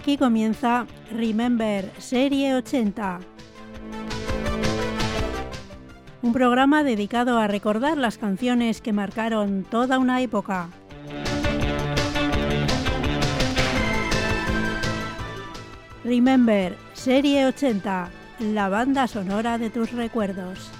Aquí comienza Remember Serie 80. Un programa dedicado a recordar las canciones que marcaron toda una época. Remember Serie 80, la banda sonora de tus recuerdos.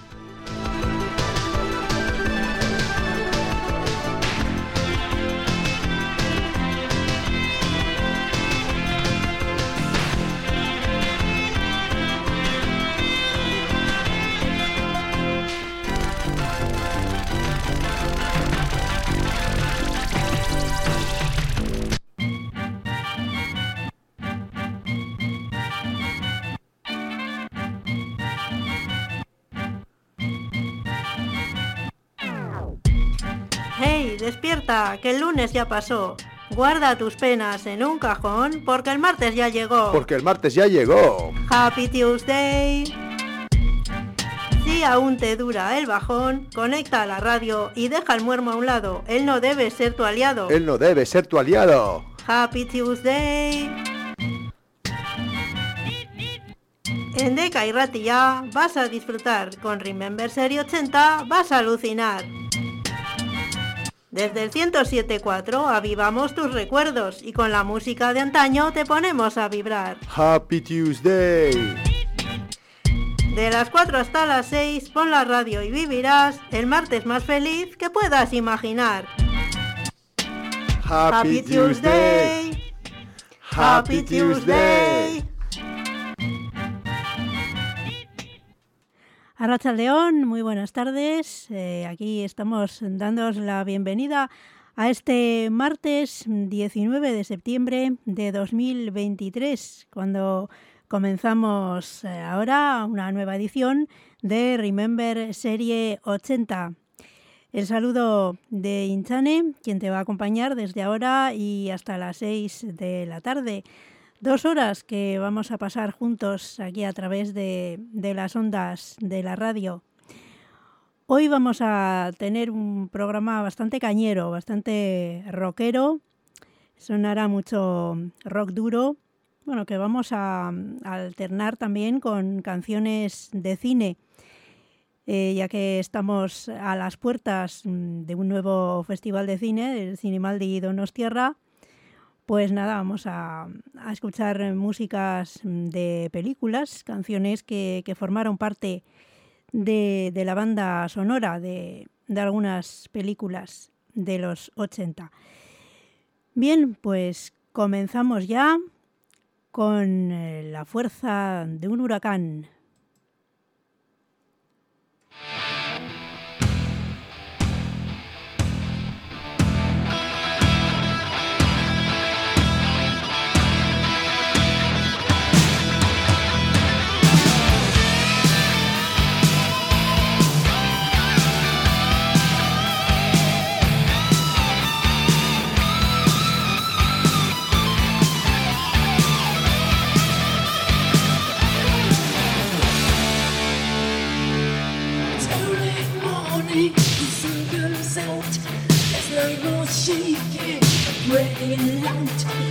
Que el lunes ya pasó. Guarda tus penas en un cajón porque el martes ya llegó. Porque el martes ya llegó. Happy Tuesday. Si aún te dura el bajón, conecta a la radio y deja el muermo a un lado. Él no debe ser tu aliado. Él no debe ser tu aliado. Happy Tuesday. En Deca y Ratilla vas a disfrutar. Con Remember Serie 80 vas a alucinar. Desde el 107.4 avivamos tus recuerdos y con la música de antaño te ponemos a vibrar. Happy Tuesday. De las 4 hasta las 6 pon la radio y vivirás el martes más feliz que puedas imaginar. Happy, Tuesday. Happy Tuesday. Arracha León, muy buenas tardes. Eh, aquí estamos dándoos la bienvenida a este martes 19 de septiembre de 2023, cuando comenzamos eh, ahora una nueva edición de Remember Serie 80. El saludo de Inchane, quien te va a acompañar desde ahora y hasta las 6 de la tarde. Dos horas que vamos a pasar juntos aquí a través de, las ondas de la radio. Hoy vamos a tener un programa bastante cañero, bastante rockero. Sonará mucho rock duro. Bueno, que vamos a, alternar también con canciones de cine, eh, ya que estamos a las puertas de un nuevo festival de cine, el Cinemaldi Donostierra. Pues nada, vamos a, escuchar músicas de películas, canciones que, formaron parte de, de, la banda sonora de, de, algunas películas de los 80. Bien, pues comenzamos ya con eh, la fuerza de un huracán. brilliant light.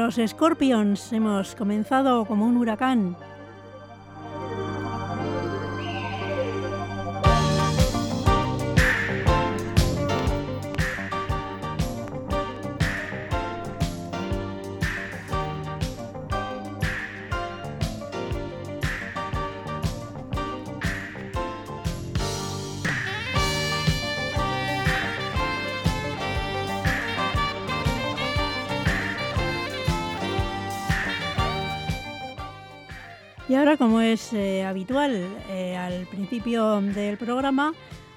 Los Scorpions hemos comenzado como un huracán. Como es eh, habitual eh, al principio del programa,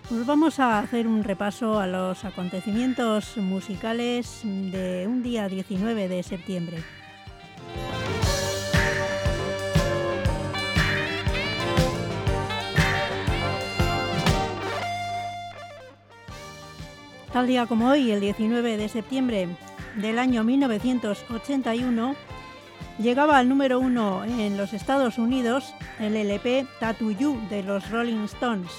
pues vamos a hacer un repaso a los acontecimientos musicales de un día 19 de septiembre. Tal día como hoy, el 19 de septiembre del año 1981, llegaba al número uno en los Estados Unidos el LP Tattoo You de los Rolling Stones,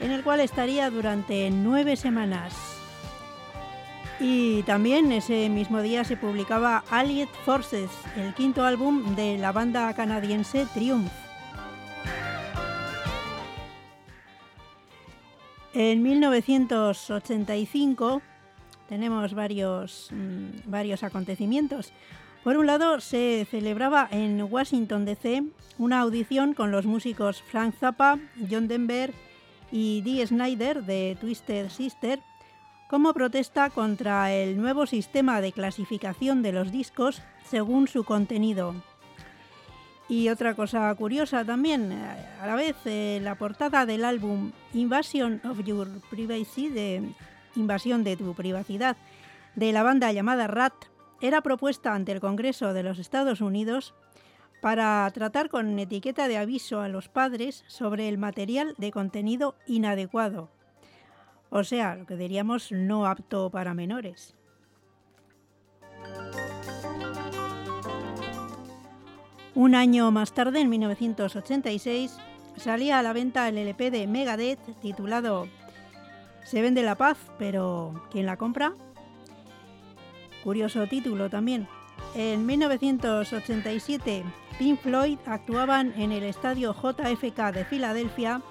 en el cual estaría durante nueve semanas. Y también ese mismo día se publicaba Allied Forces, el quinto álbum de la banda canadiense Triumph. En 1985 tenemos varios, mm, varios acontecimientos. Por un lado, se celebraba en Washington, D.C. una audición con los músicos Frank Zappa, John Denver y Dee Snyder de Twisted Sister como protesta contra el nuevo sistema de clasificación de los discos según su contenido. Y otra cosa curiosa también, a la vez eh, la portada del álbum Invasion of Your Privacy, de Invasión de tu privacidad, de la banda llamada Rat, era propuesta ante el Congreso de los Estados Unidos para tratar con etiqueta de aviso a los padres sobre el material de contenido inadecuado, o sea, lo que diríamos no apto para menores. Un año más tarde, en 1986, salía a la venta el LP de Megadeth titulado Se vende la paz, pero ¿quién la compra? Curioso título también. En 1987, Pink Floyd actuaban en el estadio JFK de Filadelfia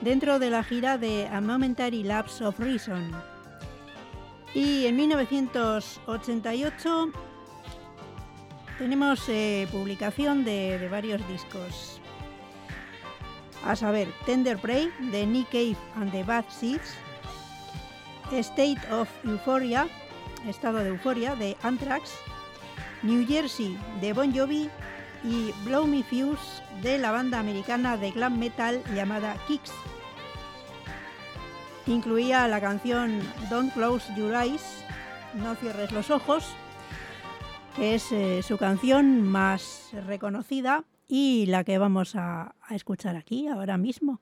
dentro de la gira de A Momentary Lapse of Reason. Y en 1988 tenemos eh, publicación de, de varios discos. A saber, Tender Prey de Nick Cave and the Bad Seeds, State of Euphoria, Estado de Euforia de Anthrax, New Jersey de Bon Jovi y Blow Me Fuse de la banda americana de glam metal llamada Kicks. Incluía la canción Don't Close Your Eyes, No cierres los ojos, que es eh, su canción más reconocida y la que vamos a, a escuchar aquí ahora mismo.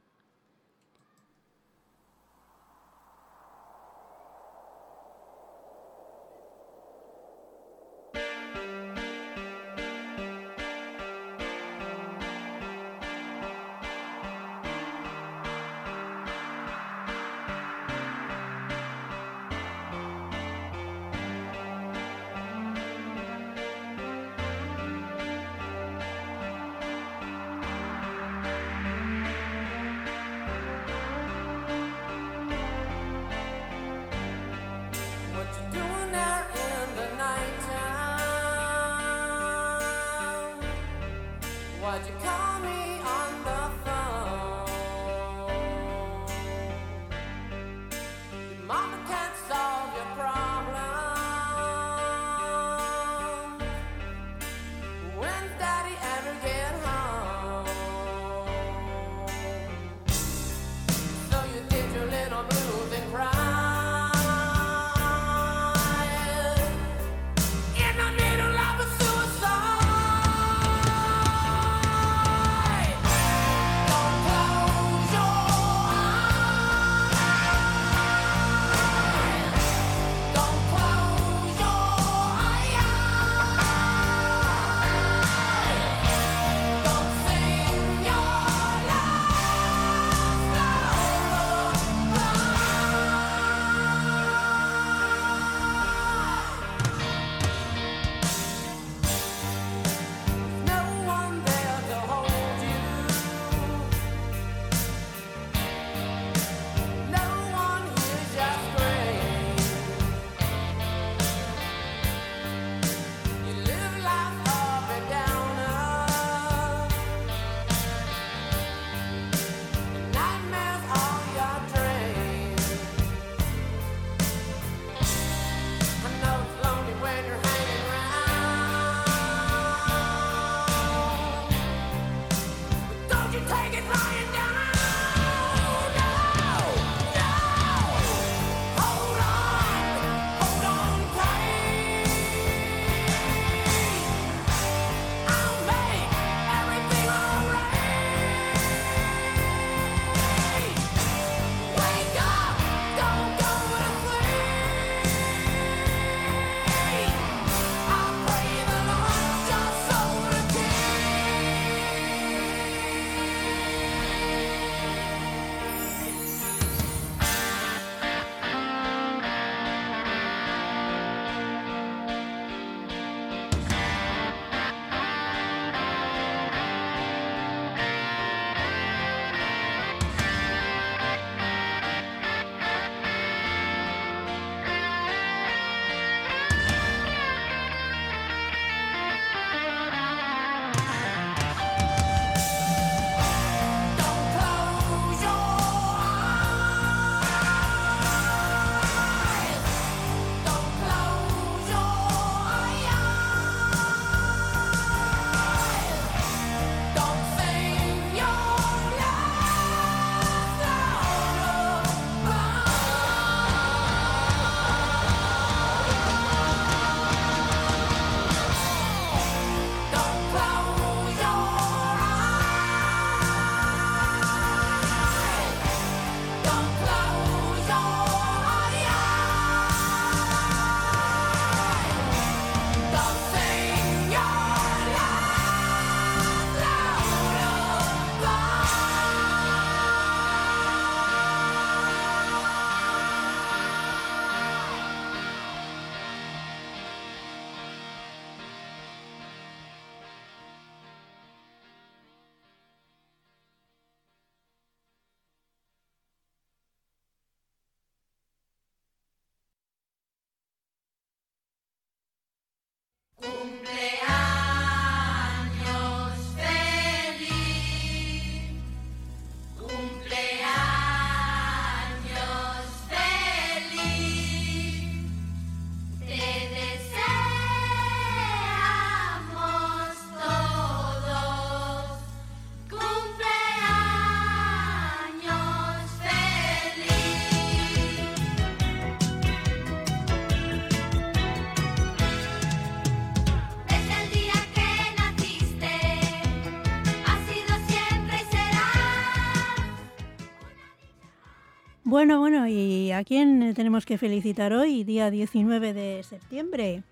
Bueno, bueno, ¿y a quién tenemos que felicitar hoy, día 19 de septiembre?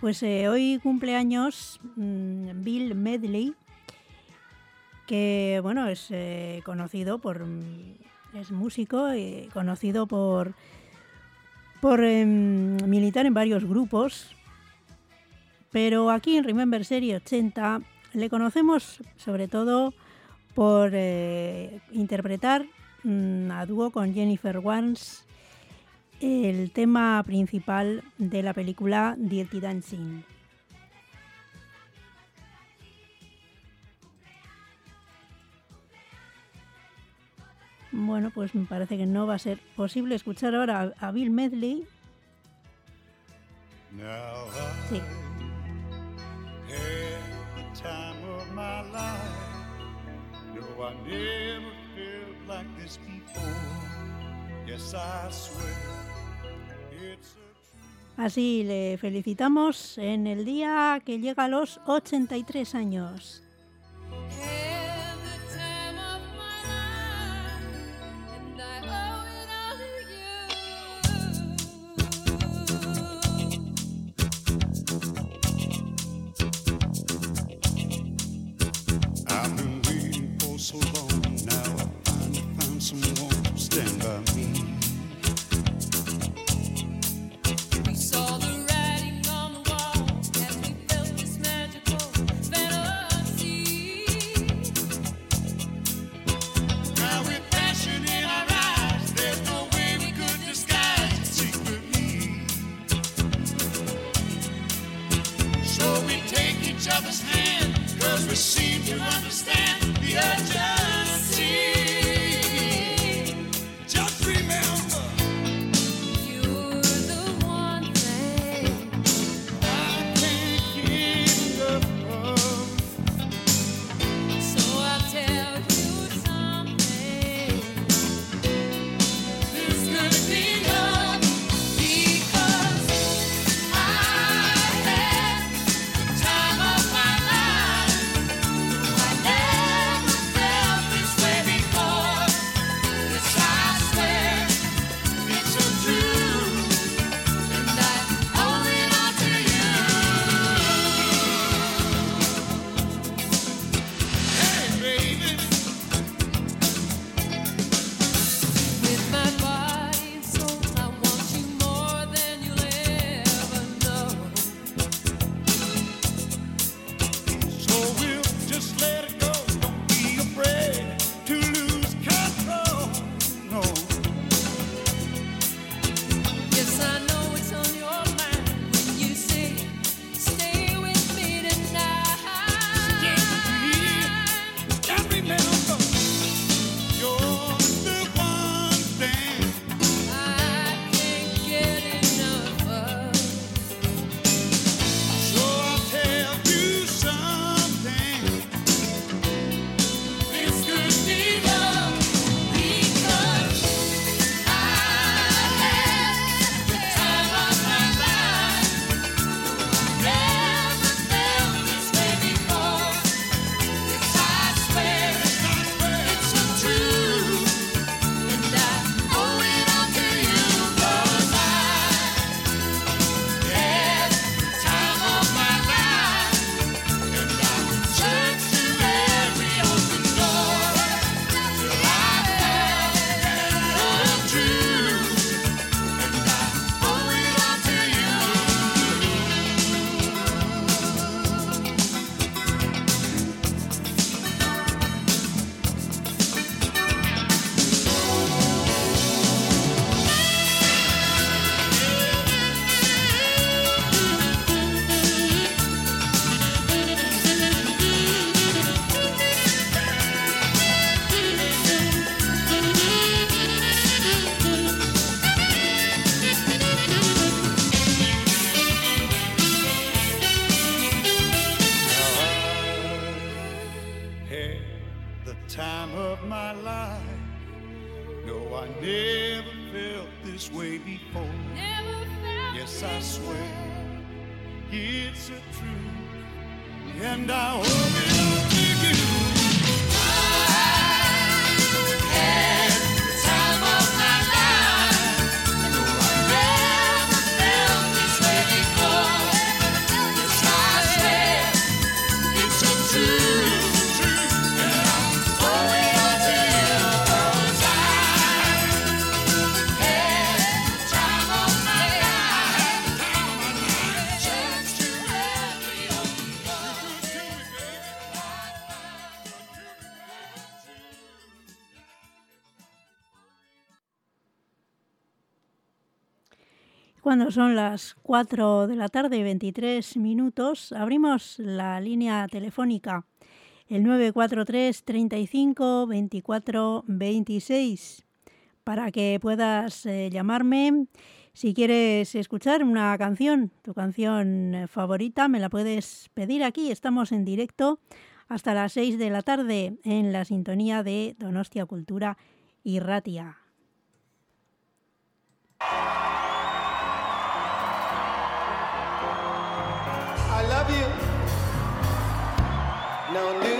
Pues eh, hoy cumpleaños mmm, Bill Medley, que bueno, es conocido por. es músico, eh, conocido por. Mm, por em, militar en varios grupos. Pero aquí en Remember Serie 80 le conocemos sobre todo por eh, interpretar Mm, a dúo con Jennifer Warnes el tema principal de la película Dirty Dancing. Bueno, pues me parece que no va a ser posible escuchar ahora a, Bill Medley. Sí like this before. Yes, I swear Así le felicitamos en el día que llega a los 83 años. Hey. Son las 4 de la tarde, 23 minutos. Abrimos la línea telefónica, el 943 35 24 26, para que puedas eh, llamarme. Si quieres escuchar una canción, tu canción eh, favorita, me la puedes pedir aquí. Estamos en directo hasta las 6 de la tarde en la sintonía de Donostia Cultura y Ratia. No news.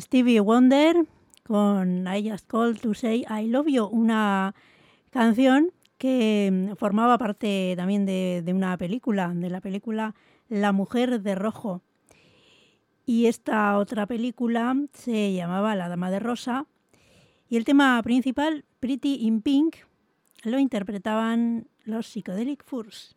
Stevie Wonder con I Just Call to Say I Love You, una canción que mm, formaba parte también de, de una película, de la película La Mujer de Rojo. Y esta otra película se llamaba La Dama de Rosa. Y el tema principal, Pretty in Pink, lo interpretaban los Psychedelic Furs.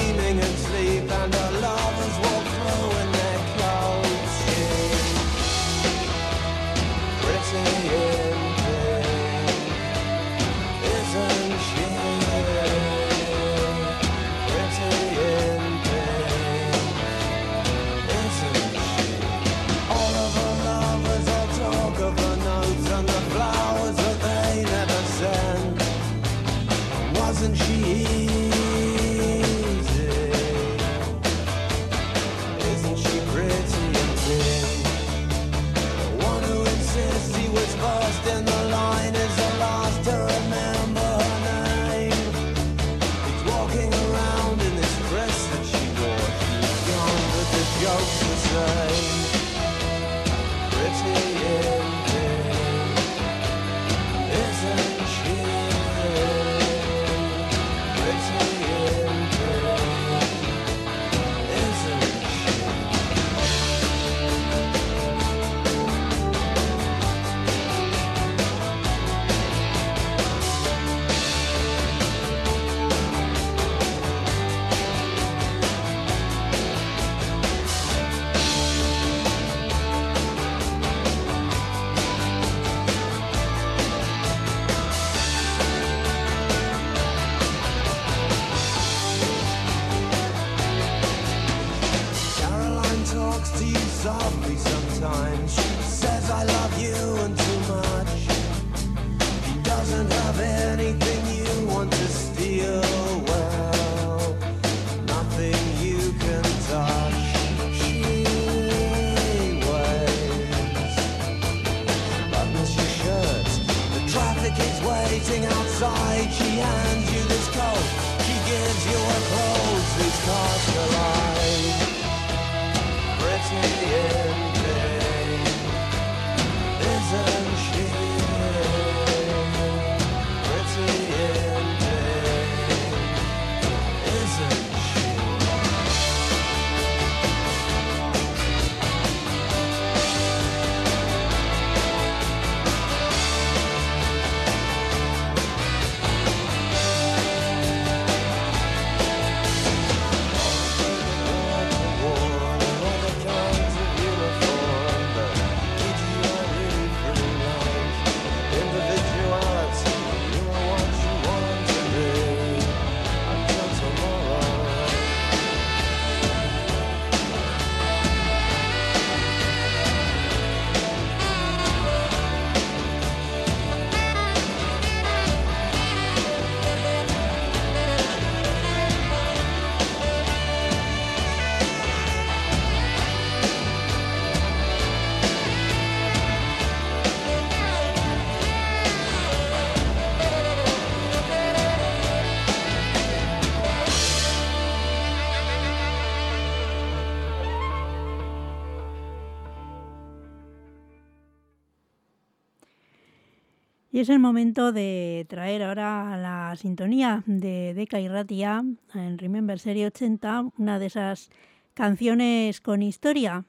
Es el momento de traer ahora a la sintonía de Deca y Ratia en Remember Serie 80, una de esas canciones con historia.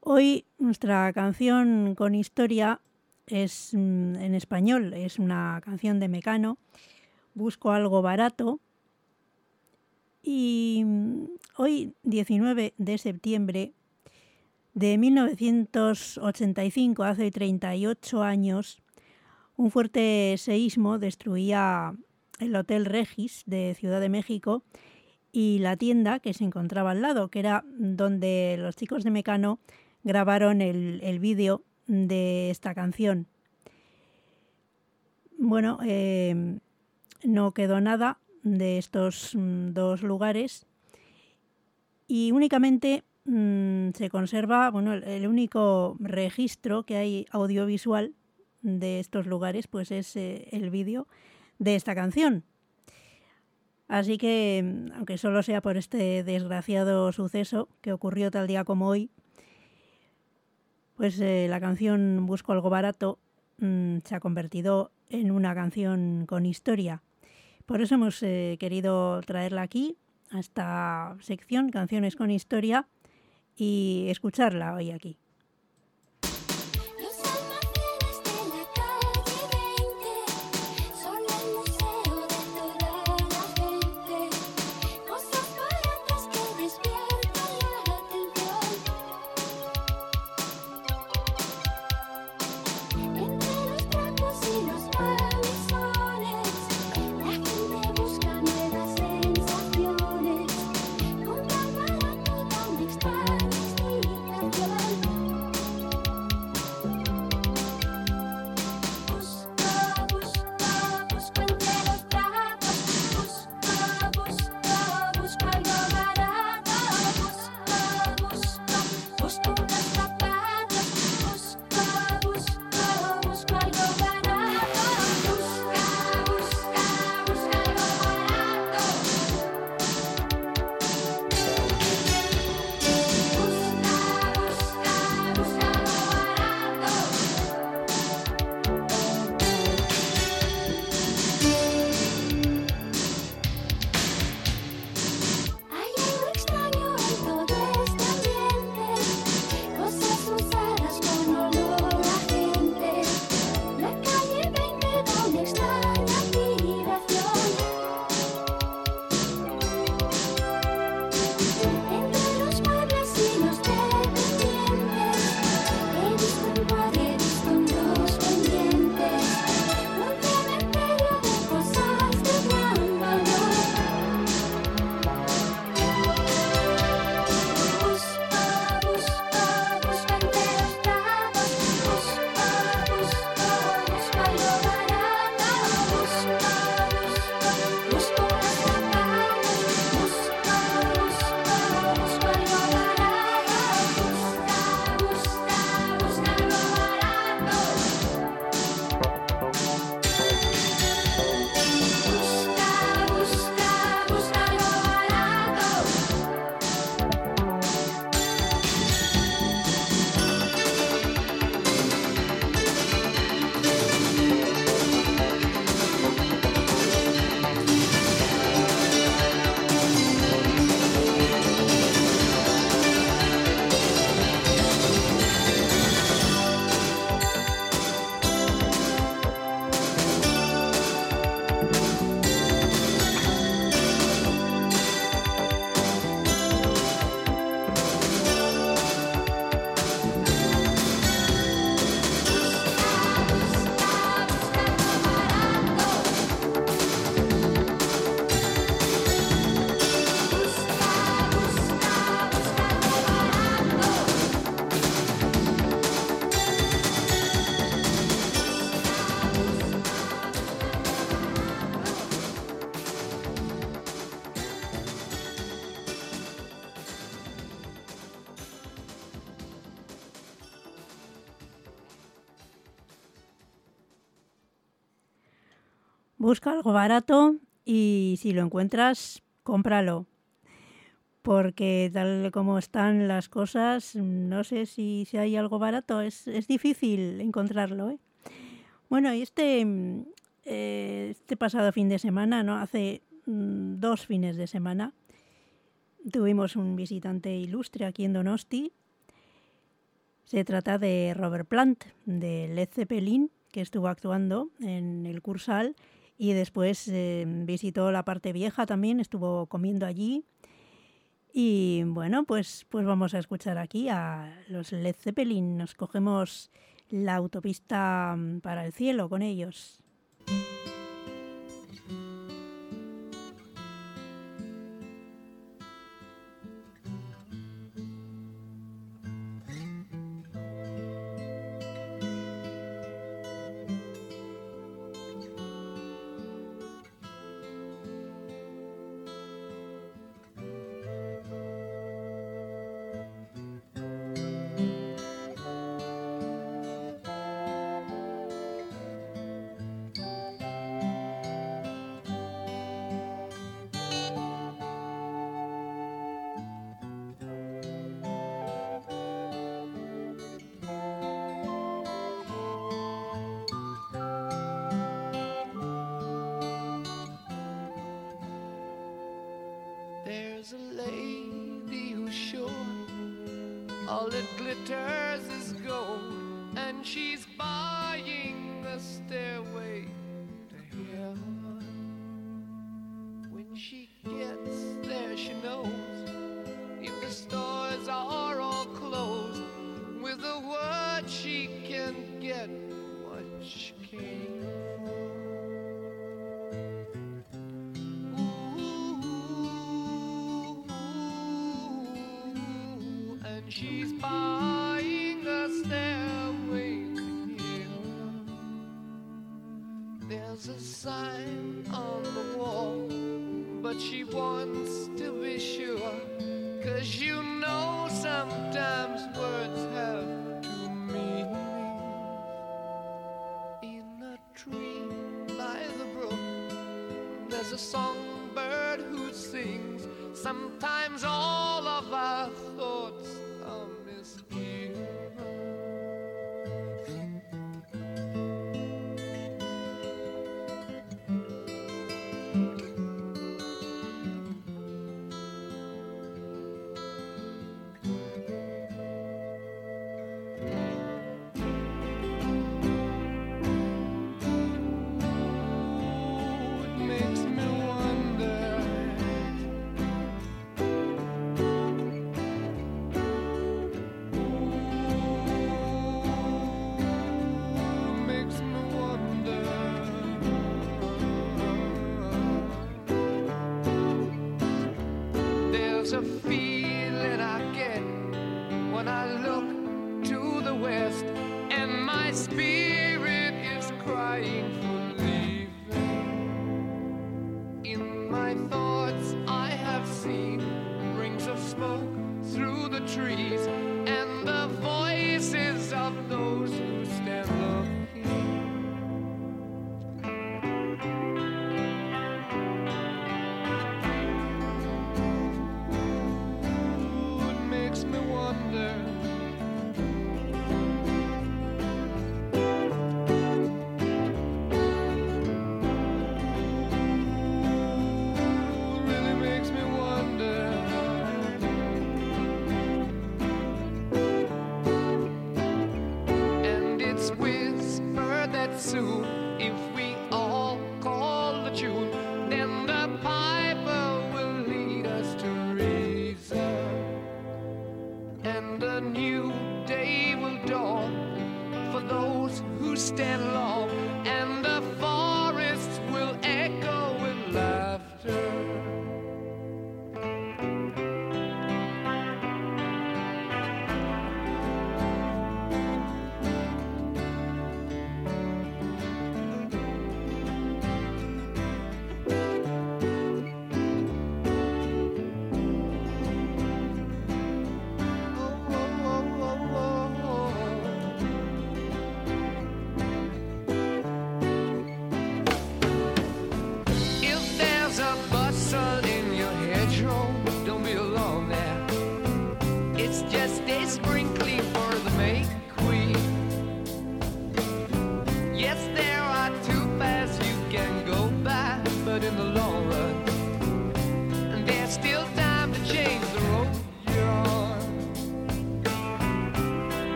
Hoy nuestra canción con historia es mm, en español, es una canción de Mecano, Busco algo barato. Y mm, hoy, 19 de septiembre de 1985, hace 38 años, un fuerte seísmo destruía el Hotel Regis de Ciudad de México y la tienda que se encontraba al lado, que era donde los chicos de Mecano grabaron el, el vídeo de esta canción. Bueno, eh, no quedó nada de estos mm, dos lugares y únicamente mm, se conserva, bueno, el único registro que hay audiovisual de estos lugares, pues es eh, el vídeo de esta canción. Así que, mm, aunque solo sea por este desgraciado suceso que ocurrió tal día como hoy, pues eh, la canción Busco algo barato mm, se ha convertido en una canción con historia. Por eso hemos eh, querido traerla aquí, a esta sección, Canciones con Historia, y escucharla hoy aquí. Busca algo barato y si lo encuentras, cómpralo. Porque tal como están las cosas, no sé si, si hay algo barato, es, es difícil encontrarlo. ¿eh? Bueno, y este, eh, este pasado fin de semana, ¿no? hace mm, dos fines de semana, tuvimos un visitante ilustre aquí en Donosti. Se trata de Robert Plant, de Led Zeppelin, que estuvo actuando en el Cursal y después eh, visitó la parte vieja también, estuvo comiendo allí. Y bueno, pues, pues vamos a escuchar aquí a los Led Zeppelin. Nos cogemos la autopista mm, para el cielo con ellos. She's buying the stairway Sometimes feet.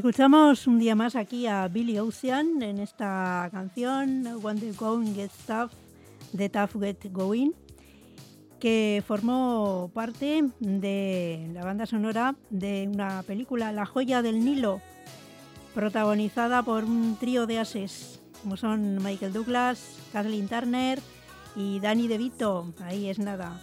Escuchamos un día más aquí a Billy Ocean en esta canción When the Going Gets Tough, The Tough Get Going, que formó parte de la banda sonora de una película, La joya del Nilo, protagonizada por un trío de ases, como son Michael Douglas, Kathleen Turner y Danny DeVito. Ahí es nada.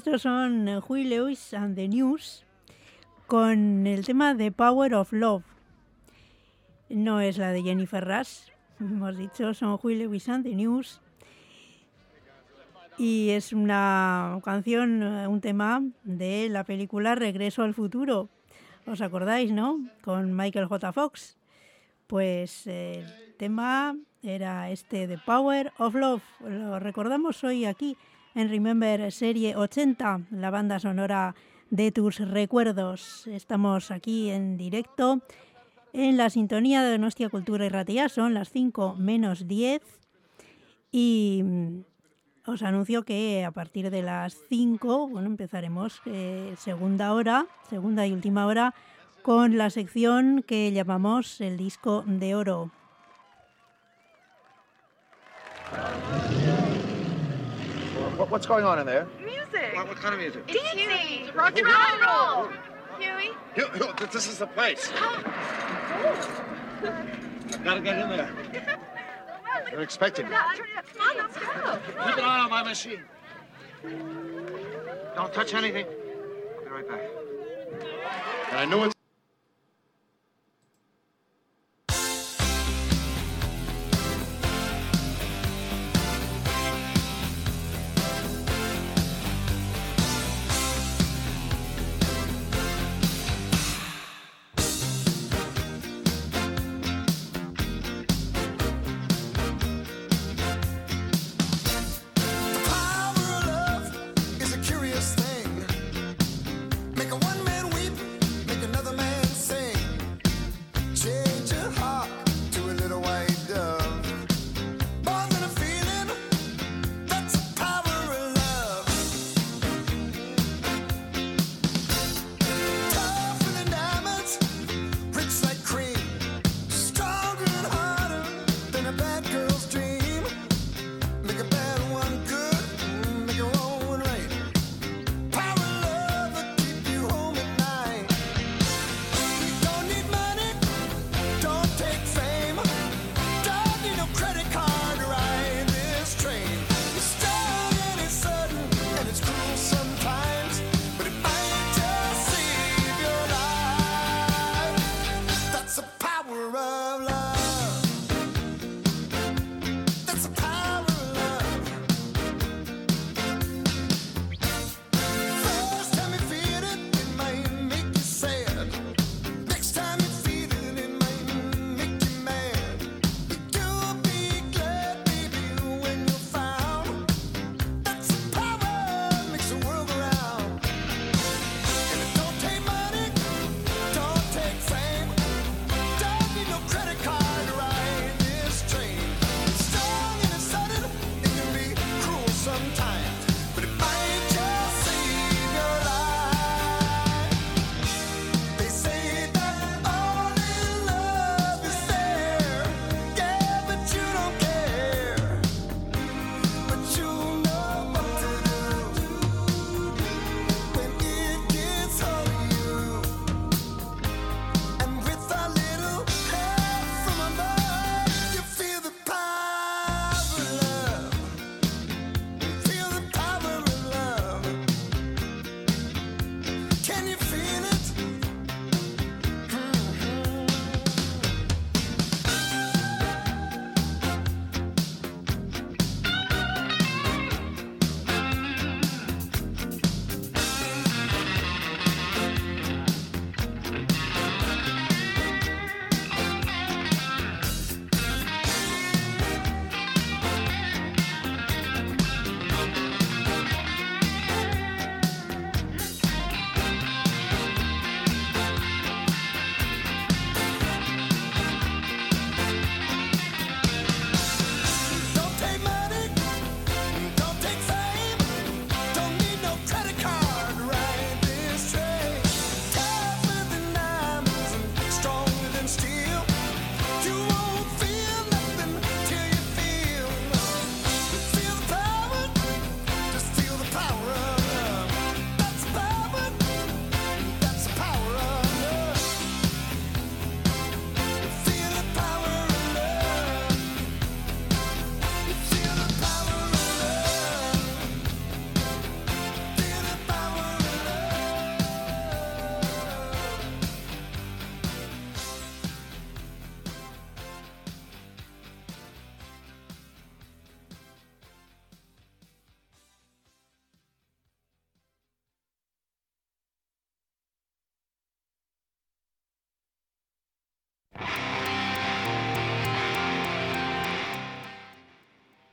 Estos son eh, Huey Lewis and the News con el tema de Power of Love. No es la de Jennifer Rush, hemos dicho, son Huey Lewis and the News. Y es una canción, eh, un tema de la película Regreso al Futuro. ¿Os acordáis, no? Con Michael J. Fox. Pues el tema era este de Power of Love. Lo recordamos hoy aquí en Remember Serie 80, la banda sonora de tus recuerdos. Estamos aquí en directo en la sintonía de Nostia Cultura y Ratia, son las 5 menos 10 y mm, os anuncio que a partir de las 5, bueno, empezaremos eh, segunda hora, segunda y última hora, con la sección que llamamos el disco de oro. What, what's going on in there? Music. What, what kind of music? It's Dancing. It's rock and roll. Huey. Huey. This is the place. Oh. I've got to get in there. They're expecting me. Come on, let's go. Keep an eye on my machine. Don't touch anything. I'll be right back. And I knew it's.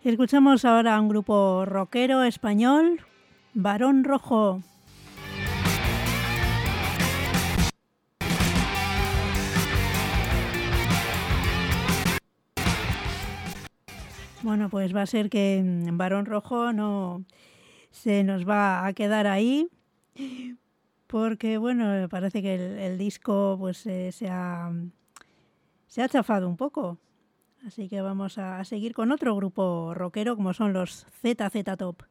Escuchamos ahora a un grupo rockero español, Barón Rojo. Bueno, pues va a ser que mm, Barón Rojo no se nos va a quedar ahí, porque bueno, parece que el, disco pues eh, se, ha, se ha chafado un poco. Así que vamos a seguir con otro grupo rockero como son los ZZ Top.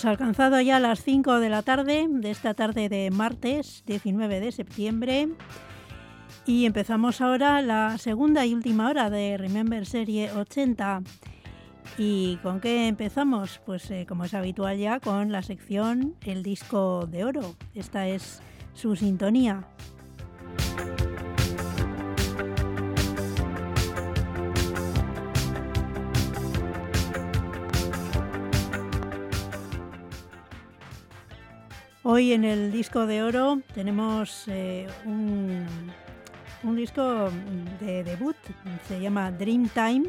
hemos alcanzado ya las 5 de la tarde de esta tarde de martes 19 de septiembre y empezamos ahora la segunda y última hora de Remember Serie 80. ¿Y con qué empezamos? Pues eh, como es habitual ya con la sección El disco de oro. Esta es su sintonía. Hoy en el disco de oro tenemos eh, un, un disco de debut, se llama Dreamtime,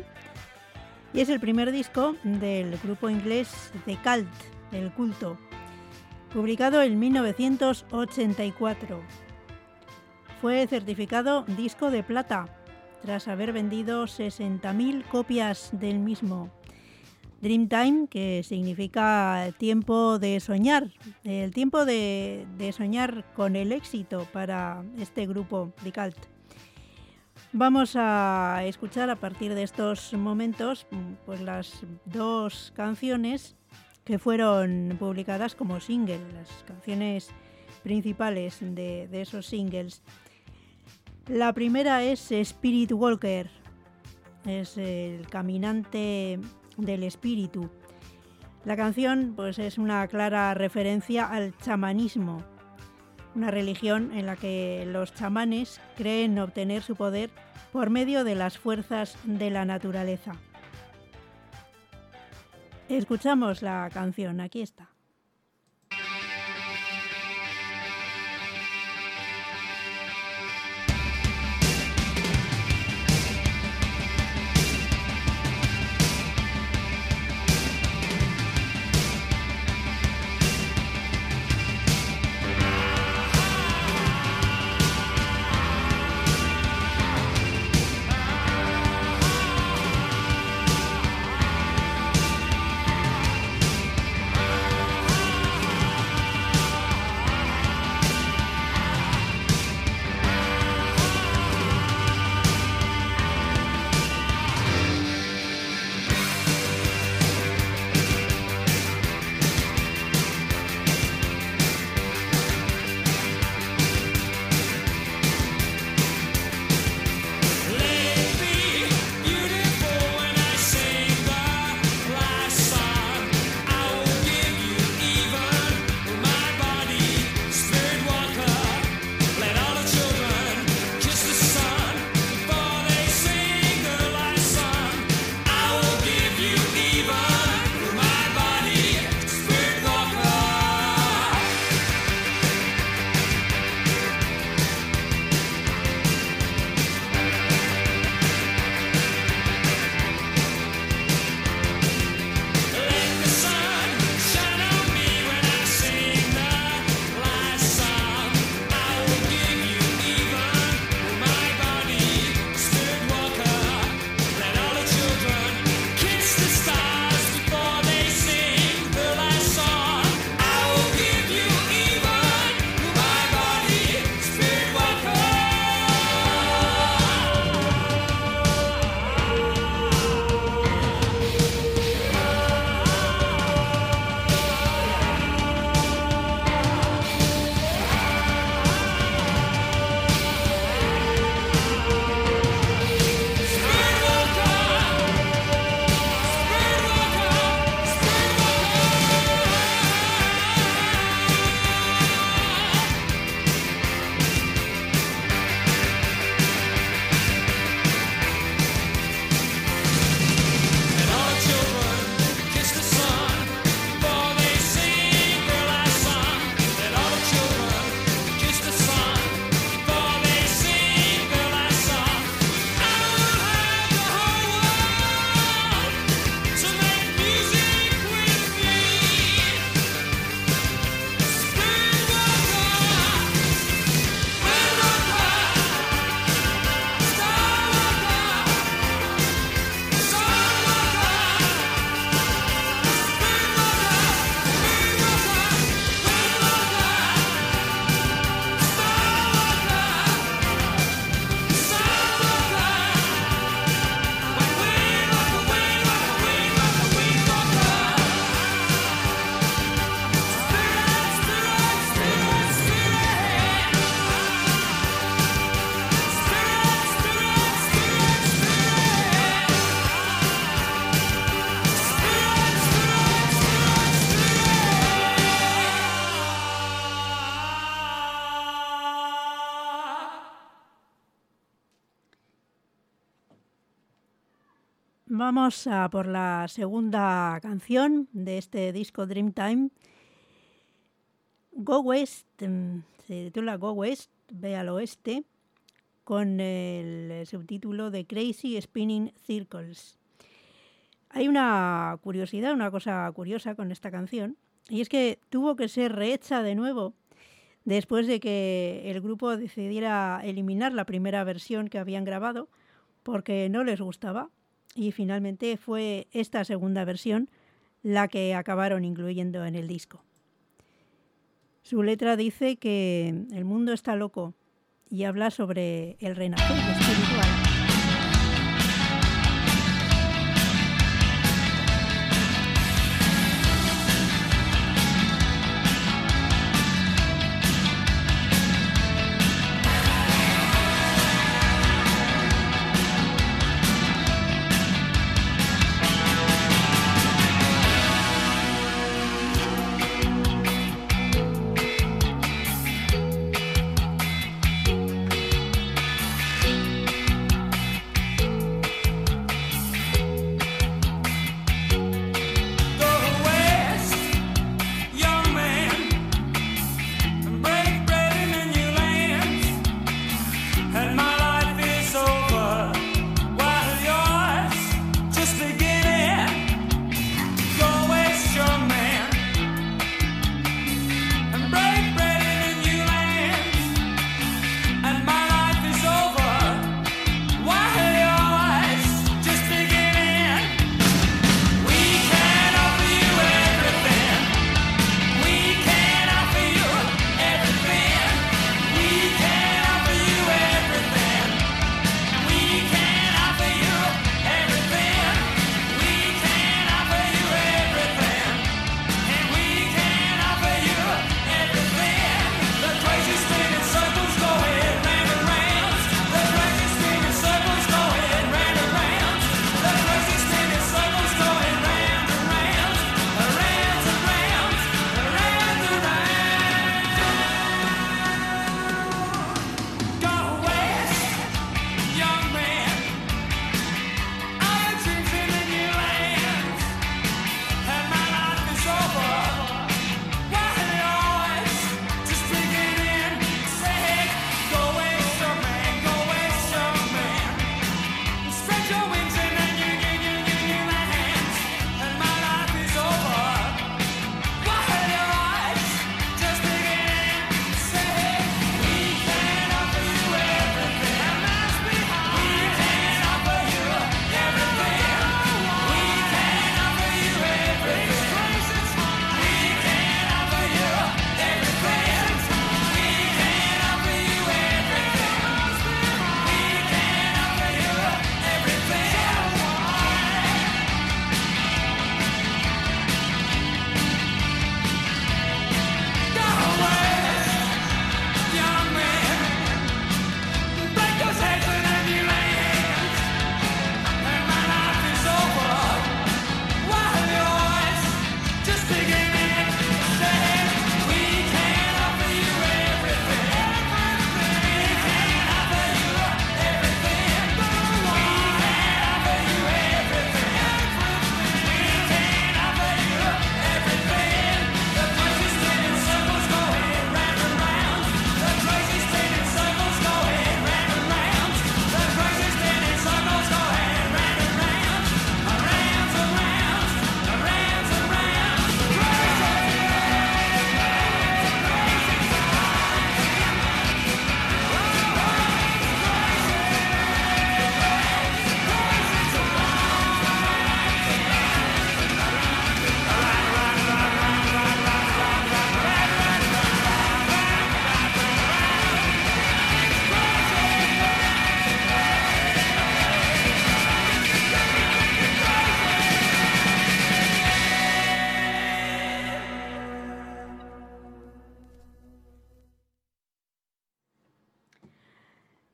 y es el primer disco del grupo inglés The Cult, el culto, publicado en 1984. Fue certificado disco de plata tras haber vendido 60.000 copias del mismo. Dreamtime, que significa tiempo de soñar, el tiempo de, de soñar con el éxito para este grupo The Cult. Vamos a escuchar a partir de estos momentos pues las dos canciones que fueron publicadas como single, las canciones principales de, de esos singles. La primera es Spirit Walker, es el caminante del espíritu. La canción pues es una clara referencia al chamanismo, una religión en la que los chamanes creen obtener su poder por medio de las fuerzas de la naturaleza. Escuchamos la canción, aquí está. Vamos a por la segunda canción de este disco Dreamtime. Go West, mm, se titula Go West, ve al oeste, con el subtítulo de Crazy Spinning Circles. Hay una curiosidad, una cosa curiosa con esta canción, y es que tuvo que ser rehecha de nuevo después de que el grupo decidiera eliminar la primera versión que habían grabado porque no les gustaba y finalmente fue esta segunda versión la que acabaron incluyendo en el disco. Su letra dice que el mundo está loco y habla sobre el renacer espiritual.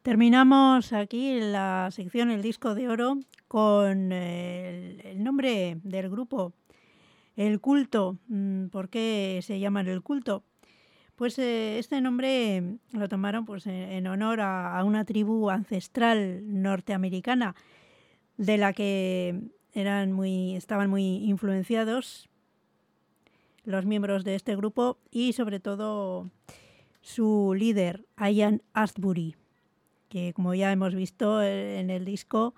Terminamos aquí la sección El disco de oro con eh, el, nombre del grupo, El Culto. Mm, ¿Por qué se llaman El Culto? Pues eh, este nombre lo tomaron pues, en, en honor a, a una tribu ancestral norteamericana de la que eran muy, estaban muy influenciados los miembros de este grupo y sobre todo su líder, Ian Astbury, que como ya hemos visto eh, en el disco,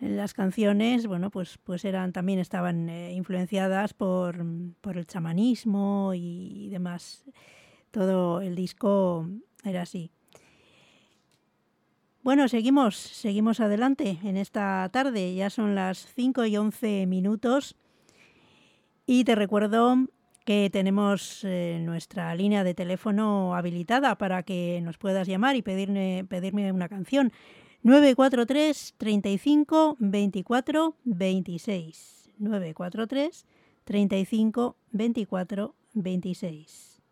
las canciones, bueno, pues, pues eran, también estaban eh, influenciadas por, por el chamanismo y, demás. Todo el disco era así. Bueno, seguimos, seguimos adelante en esta tarde. Ya son las 5 y 11 minutos. Y te recuerdo que tenemos eh, nuestra línea de teléfono habilitada para que nos puedas llamar y pedirme, pedirme una canción. 943 35 24 26. 943 35 24 26.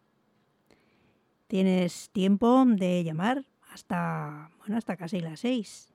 Tienes tiempo de llamar hasta, bueno, hasta casi las 6.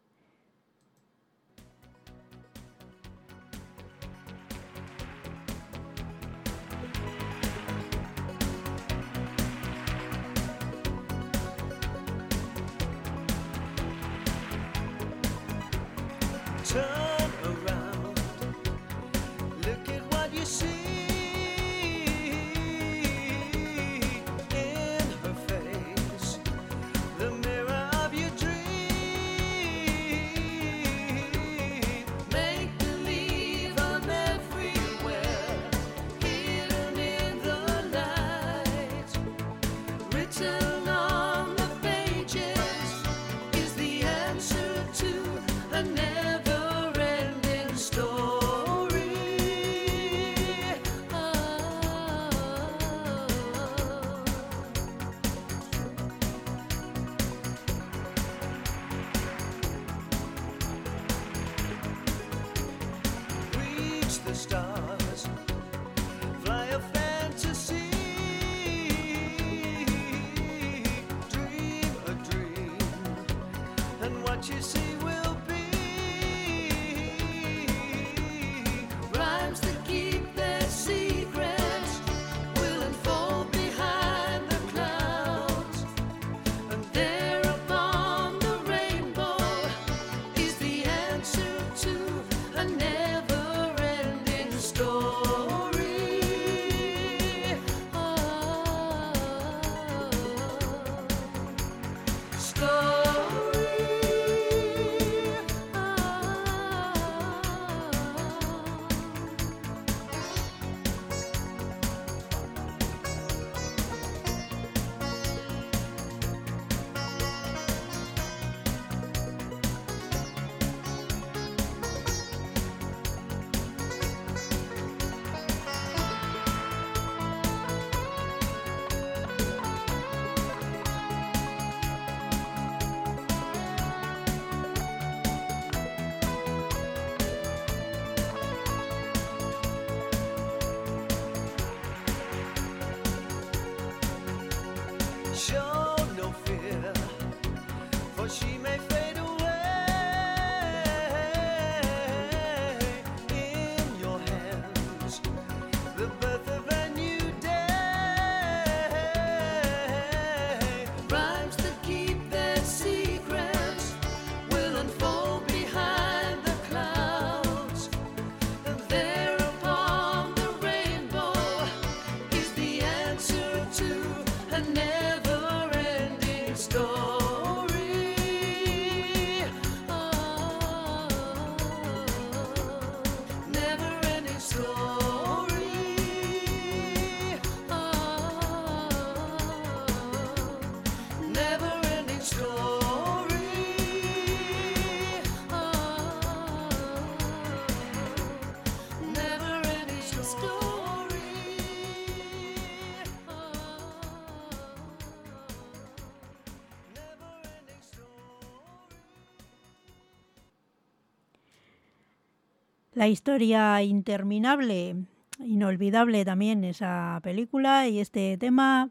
La historia interminable, inolvidable también esa película y este tema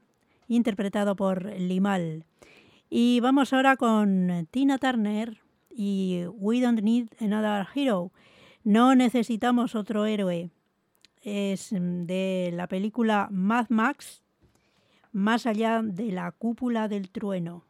interpretado por Limal. Y vamos ahora con Tina Turner y We Don't Need Another Hero. No necesitamos otro héroe. Es de la película Mad Max, más allá de la cúpula del trueno.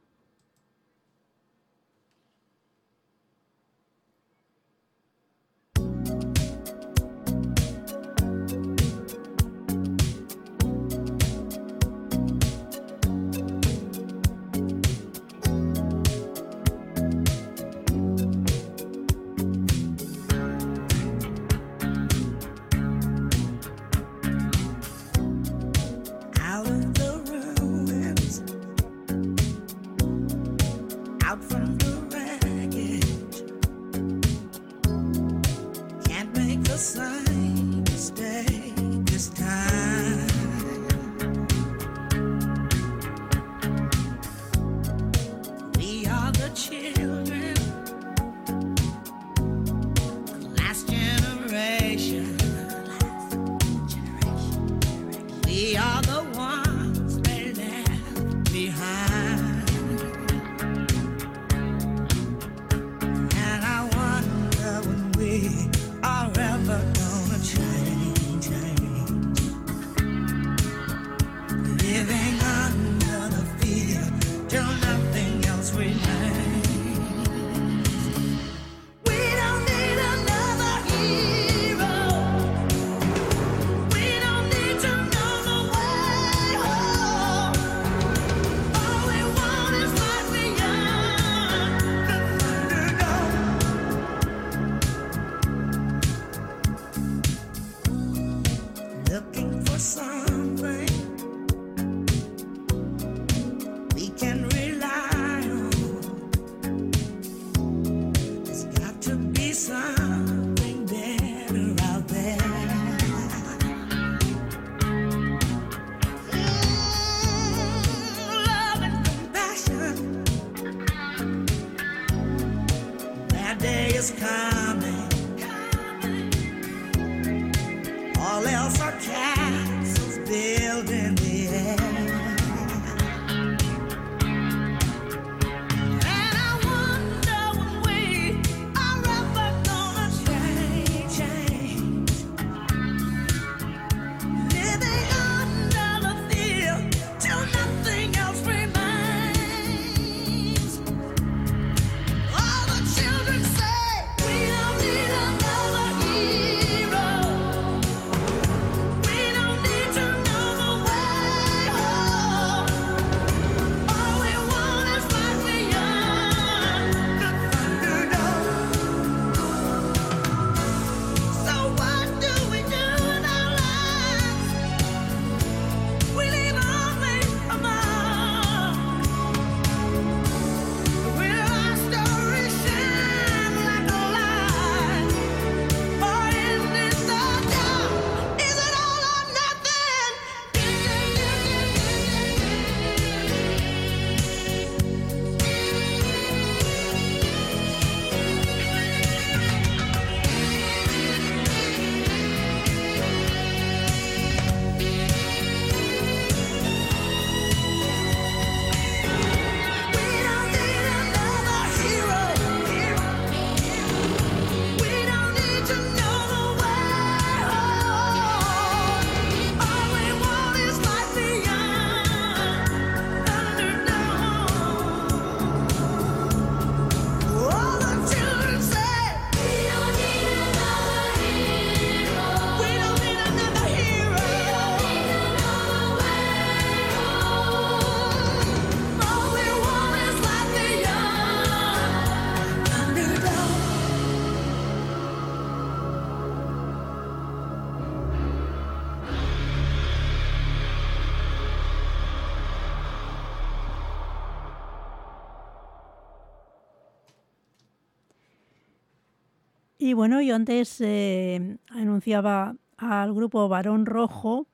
bueno, yo antes eh, anunciaba al grupo Varón Rojo.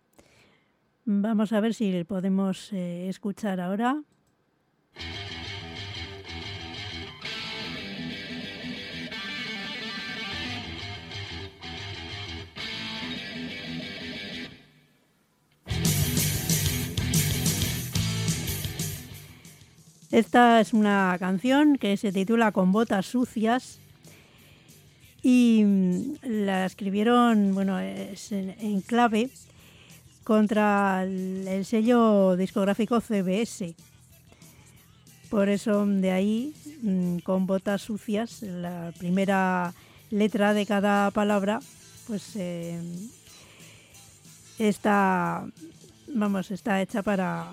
Vamos a ver si podemos eh, escuchar ahora. Esta es una canción que se titula Con botas sucias y mm, la escribieron, bueno, es en, clave contra el, sello discográfico CBS. Por eso de ahí, mm, con botas sucias, la primera letra de cada palabra, pues eh, está, vamos, está hecha para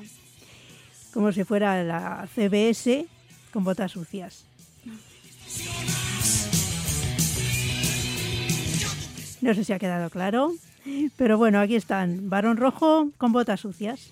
como si fuera la CBS con botas sucias. No sé si ha quedado claro, pero bueno, aquí están, varón rojo con botas sucias.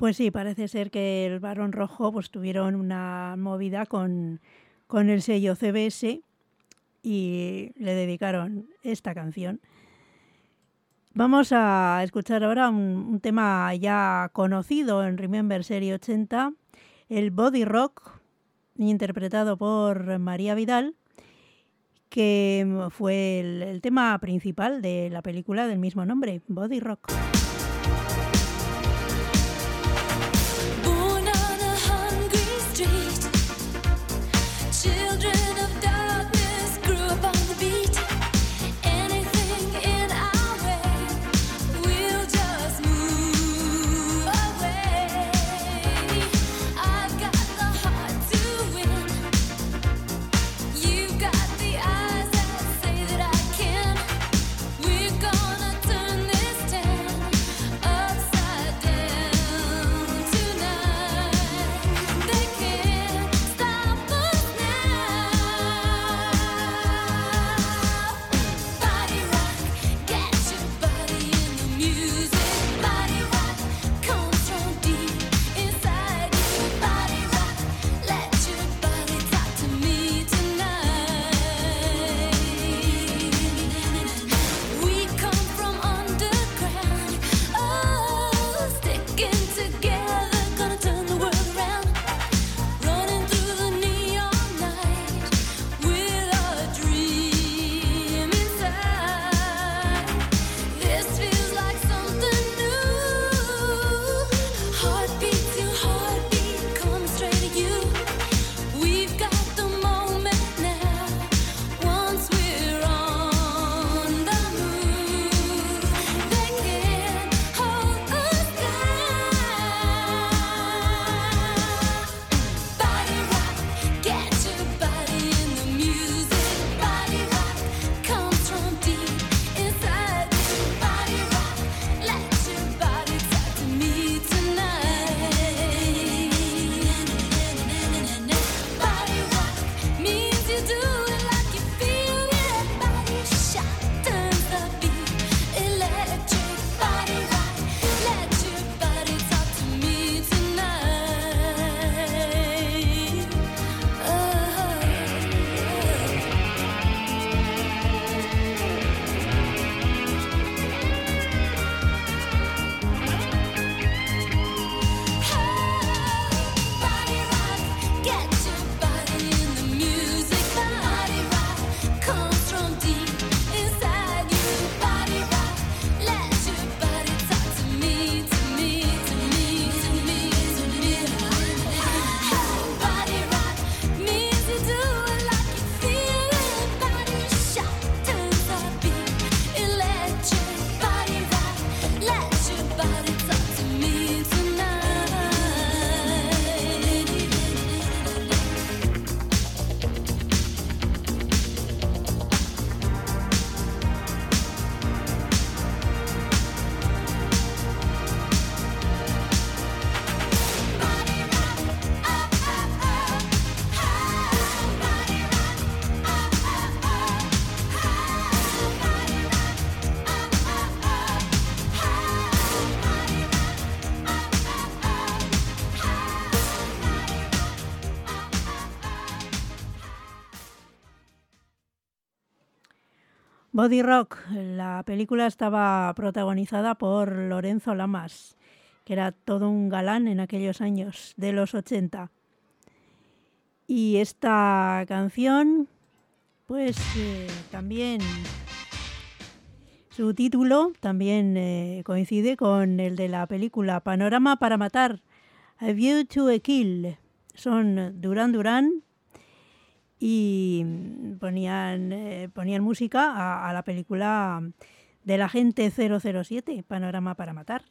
Pues sí, parece ser que el Barón Rojo pues, tuvieron una movida con, con el sello CBS y le dedicaron esta canción. Vamos a escuchar ahora un, tema ya conocido en Remember Serie 80, el Body Rock, interpretado por María Vidal, que fue el tema principal de la película del mismo nombre, Body Rock. Body Rock, la película estaba protagonizada por Lorenzo Lamas, que era todo un galán en aquellos años de los 80. Y esta canción, pues eh, también su título también eh, coincide con el de la película Panorama para matar, A View to a Kill. Son Duran Duran y mm, ponían, eh, ponían música a, a la película de la gente 007, Panorama para Matar.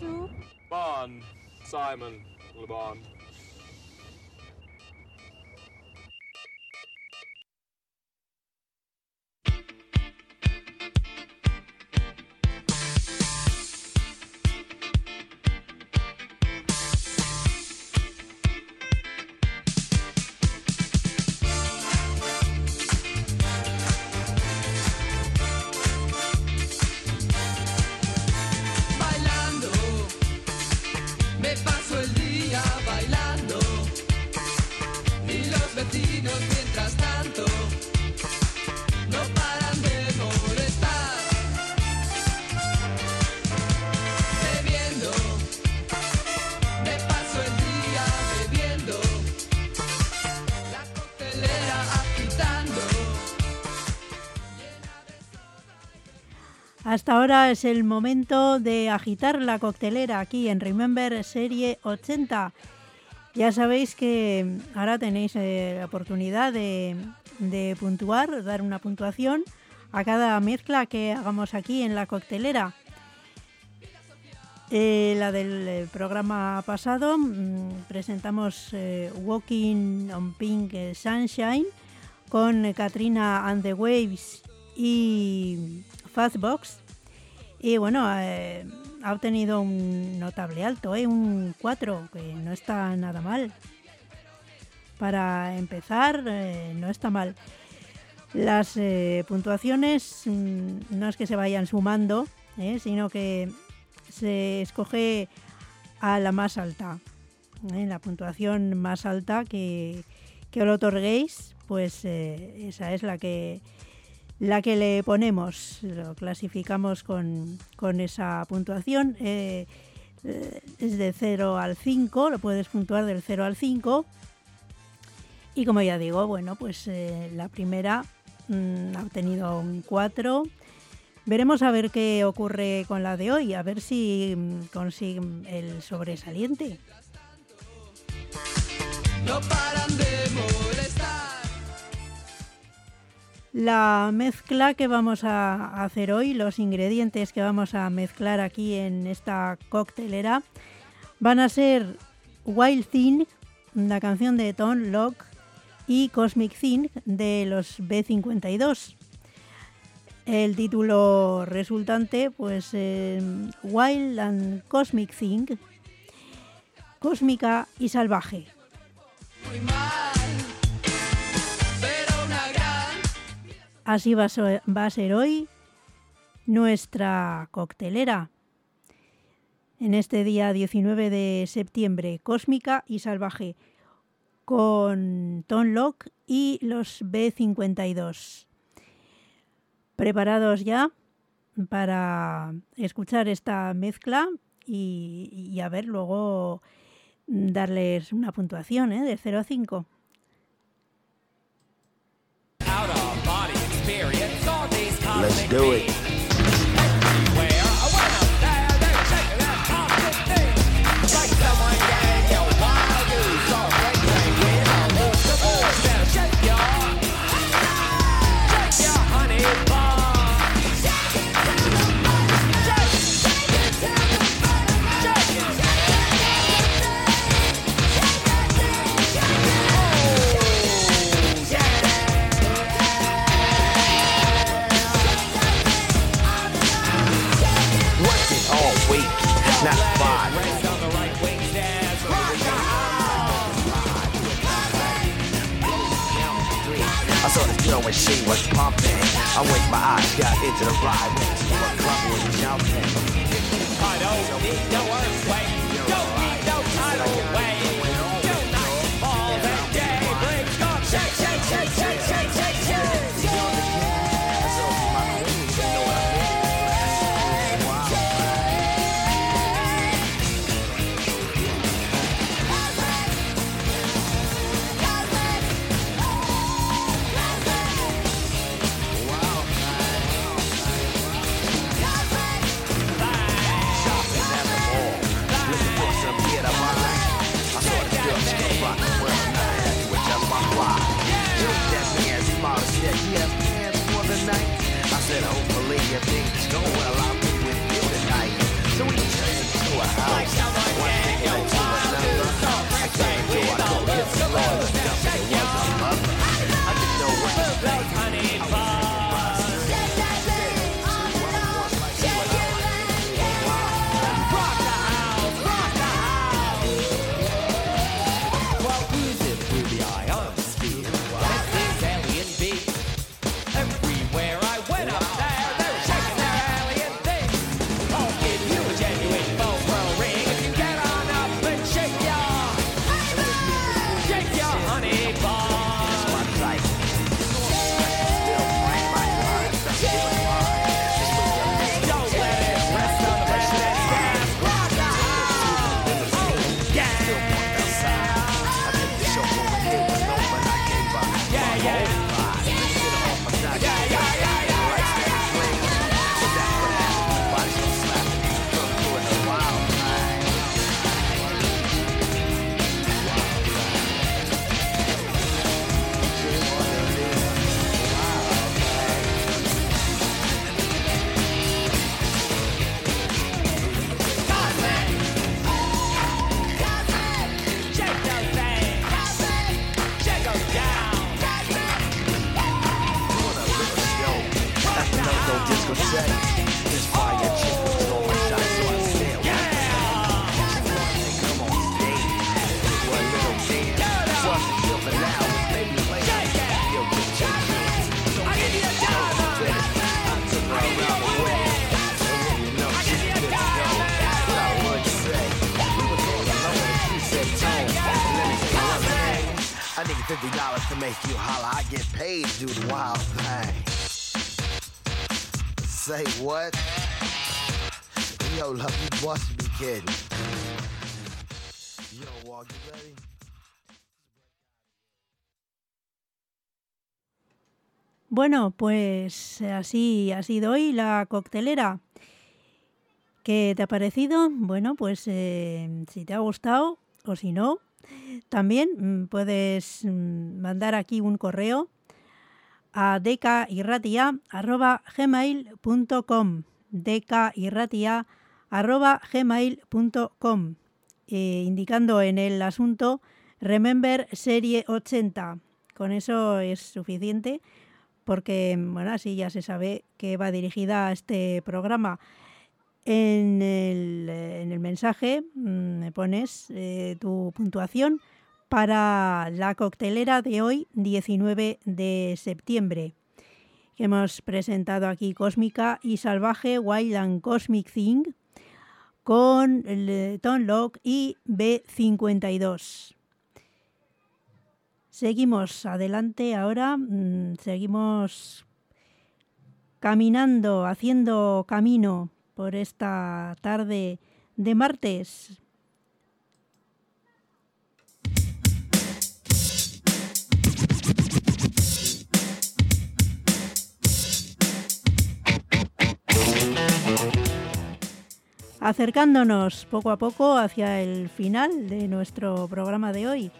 to? Simon. Hasta ahora es el momento de agitar la coctelera aquí en Remember Serie 80. Ya sabéis que ahora tenéis eh, la oportunidad de, de puntuar, dar una puntuación a cada mezcla que hagamos aquí en la coctelera. Eh, la del eh, programa pasado mm, presentamos Walking on Pink Sunshine con Katrina and the Waves y Fastbox. Y bueno, eh, ha obtenido un notable alto, ¿eh? un 4, que no está nada mal. Para empezar, eh, no está mal. Las puntuaciones mm, no es que se vayan sumando, sino que se escoge a la más alta. La puntuación más alta que, que os otorguéis, pues esa es la que, la que le ponemos. Lo clasificamos con, con esa puntuación. eh, es de 0 al 5, lo puedes puntuar del 0 al 5. Y como ya digo, bueno, pues eh, la primera mm, ha obtenido un 4. Veremos a ver qué ocurre con la de hoy, a ver si mm, consigue el sobresaliente. No paran de molestar. La mezcla que vamos a hacer hoy, los ingredientes que vamos a mezclar aquí en esta coctelera, van a ser Wild Thing, la canción de Tom Locke, y Cosmic Thing de los B52. El título resultante, pues eh, Wild and Cosmic Thing, cósmica y salvaje. Así va a, ser hoy nuestra coctelera. En este día 19 de septiembre, cósmica y salvaje. con Tom Locke y los B52. ¿Preparados ya para escuchar esta mezcla y, y a ver luego darles una puntuación ¿eh? de 0 a 5? Let's do it. I saw this girl when she was pumping. I winked my eyes, got into the ride. Went to a club with jumping. I don't need no earthquake, everything's going well. Be with you tonight. So we turned into a house. Bueno, pues así ha sido hoy la coctelera. ¿Qué te ha parecido? Bueno, pues eh, si te ha gustado o si no, también mm, puedes mm, mandar aquí un correo a decairratia.gmail.com decairratia.gmail.com eh, indicando en el asunto Remember Serie 80. Con eso es suficiente porque, bueno, así ya se sabe que va dirigida a este programa. En el, en el mensaje mm, me pones eh, tu puntuación para la coctelera de hoy, 19 de septiembre, hemos presentado aquí Cósmica y Salvaje, Wild and Cosmic Thing, con el eh, y B52. Seguimos adelante ahora, mm, seguimos caminando, haciendo camino por esta tarde de martes acercándonos poco a poco hacia el final de nuestro programa de hoy.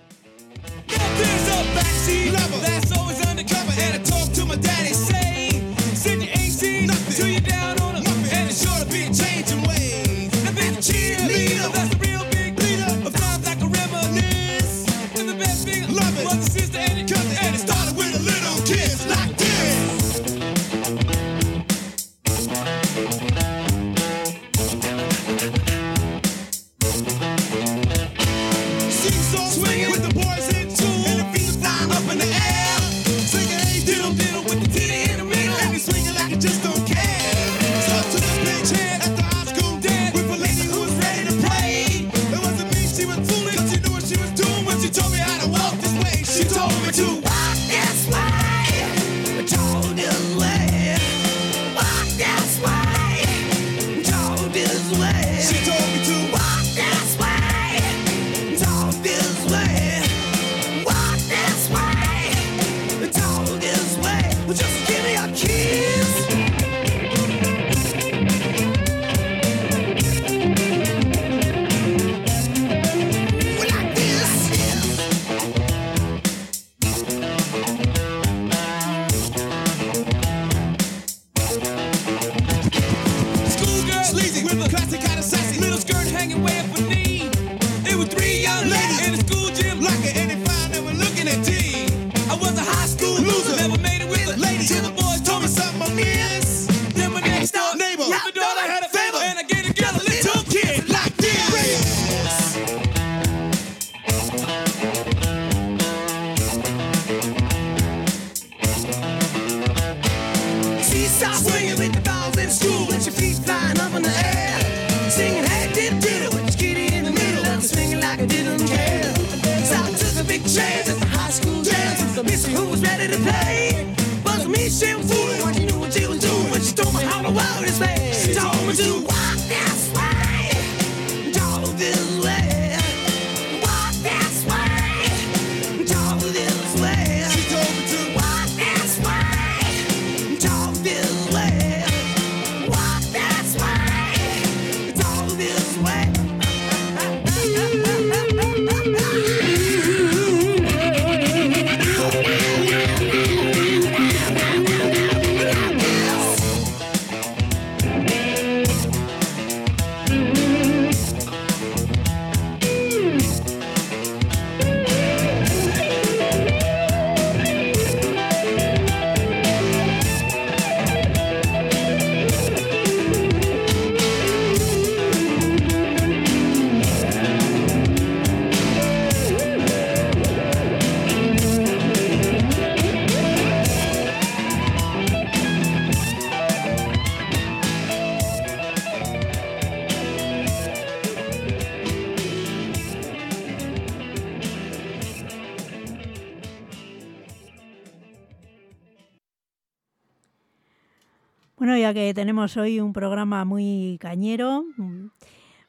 hoy un programa muy cañero.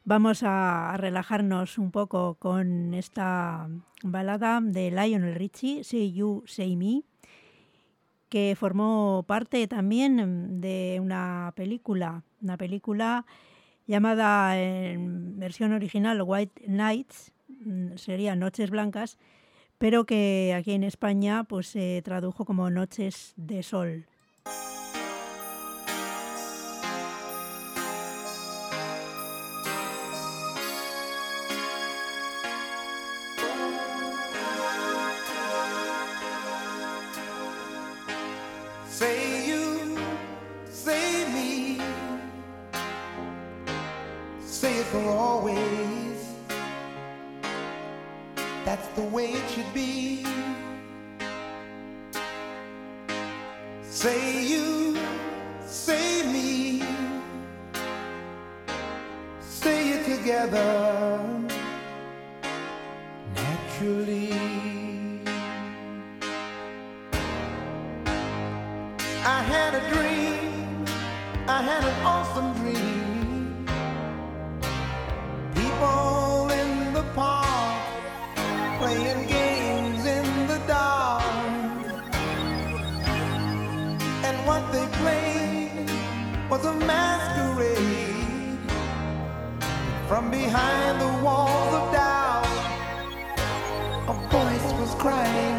Vamos a relajarnos un poco con esta balada de Lionel Richie, Say You, Say Me, que formó parte también de una película, una película llamada en versión original White Nights, sería Noches Blancas, pero que aquí en España pues, se tradujo como Noches de Sol. be. Say you, say me, say it together naturally. behind the walls of doubt, a voice was crying.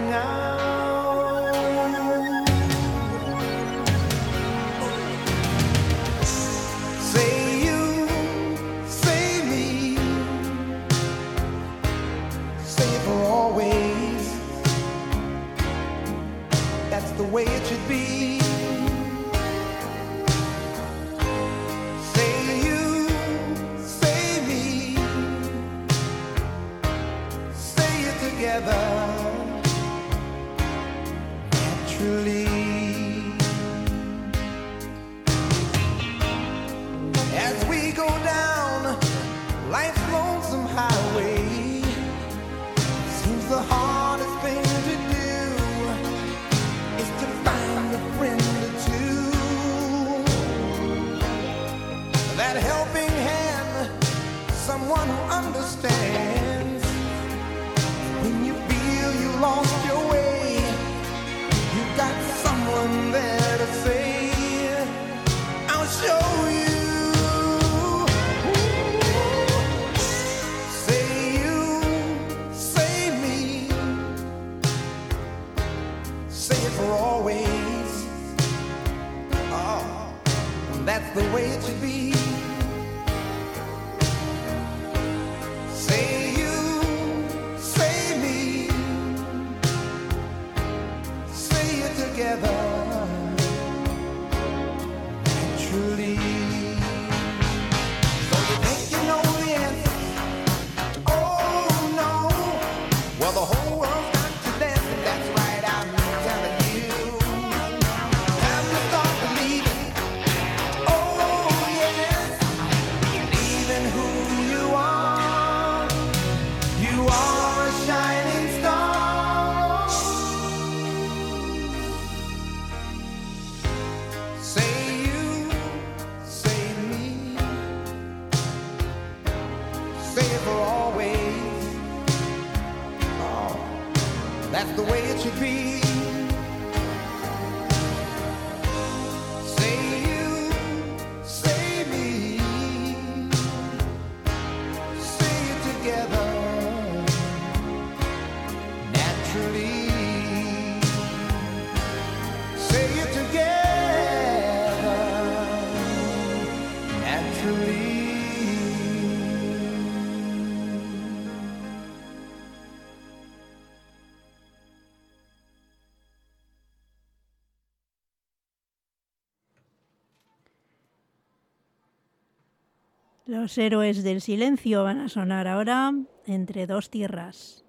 Los héroes del silencio van a sonar ahora entre dos tierras.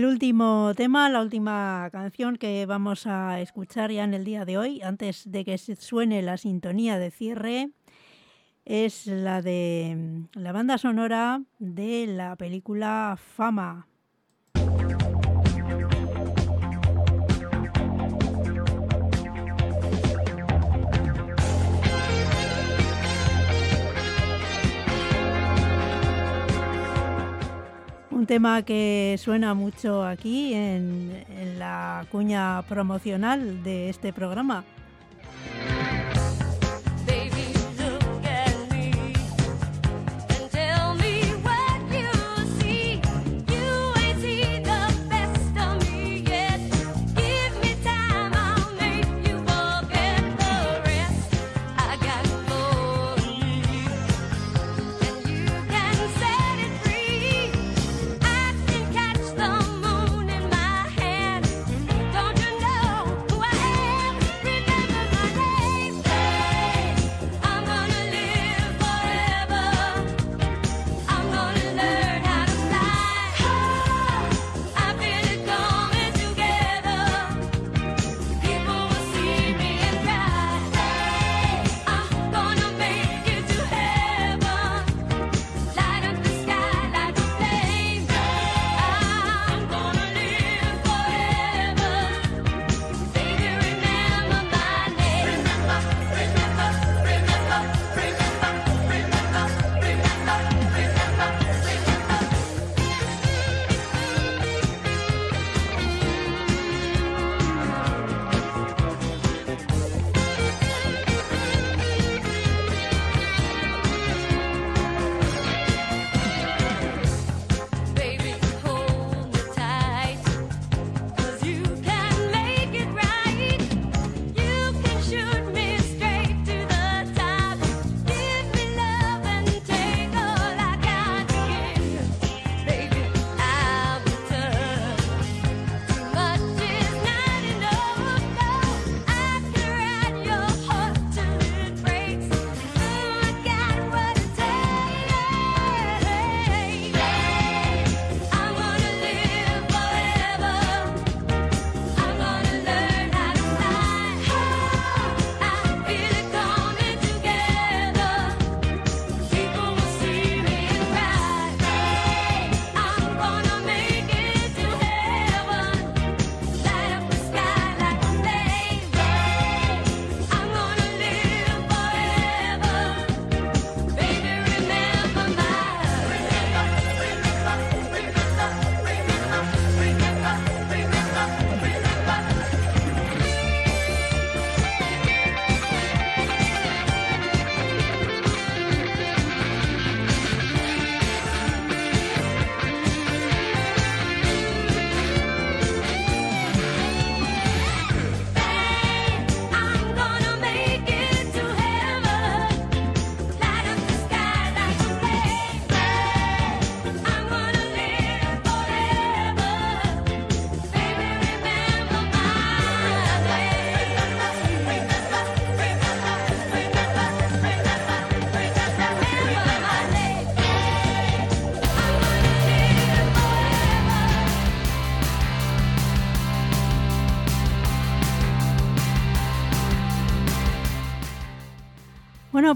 el último tema, la última canción que vamos a escuchar ya en el día de hoy, antes de que suene la sintonía de cierre, es la de la banda sonora de la película Fama, un tema que suena mucho aquí en, la cuña promocional de este programa.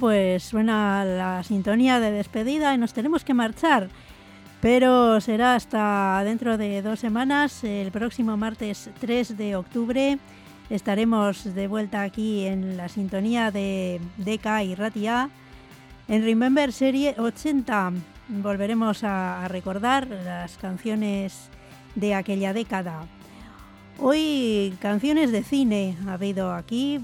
Pues suena la sintonía de despedida y nos tenemos que marchar. Pero será hasta dentro de dos semanas, el próximo martes 3 de octubre. Estaremos de vuelta aquí en la sintonía de DK y Ratia. En Remember Serie 80 volveremos a, recordar las canciones de aquella década. Hoy canciones de cine ha habido aquí,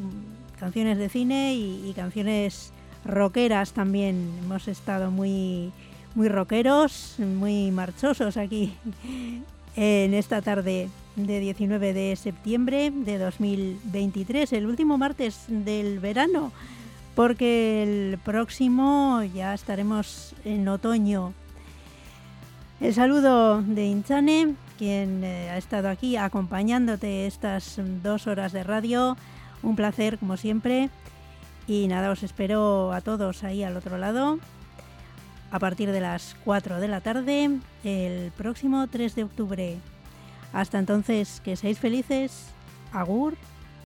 canciones de cine y canciones rockeras también. Hemos estado muy, muy rockeros, muy marchosos aquí en esta tarde de 19 de septiembre de 2023, el último martes del verano, porque el próximo ya estaremos en otoño. El saludo de Inchane, quien eh, ha estado aquí acompañándote estas dos horas de radio. Un placer, como siempre. Y nada, os espero a todos ahí al otro lado a partir de las 4 de la tarde el próximo 3 de octubre. Hasta entonces, que seáis felices. Agur.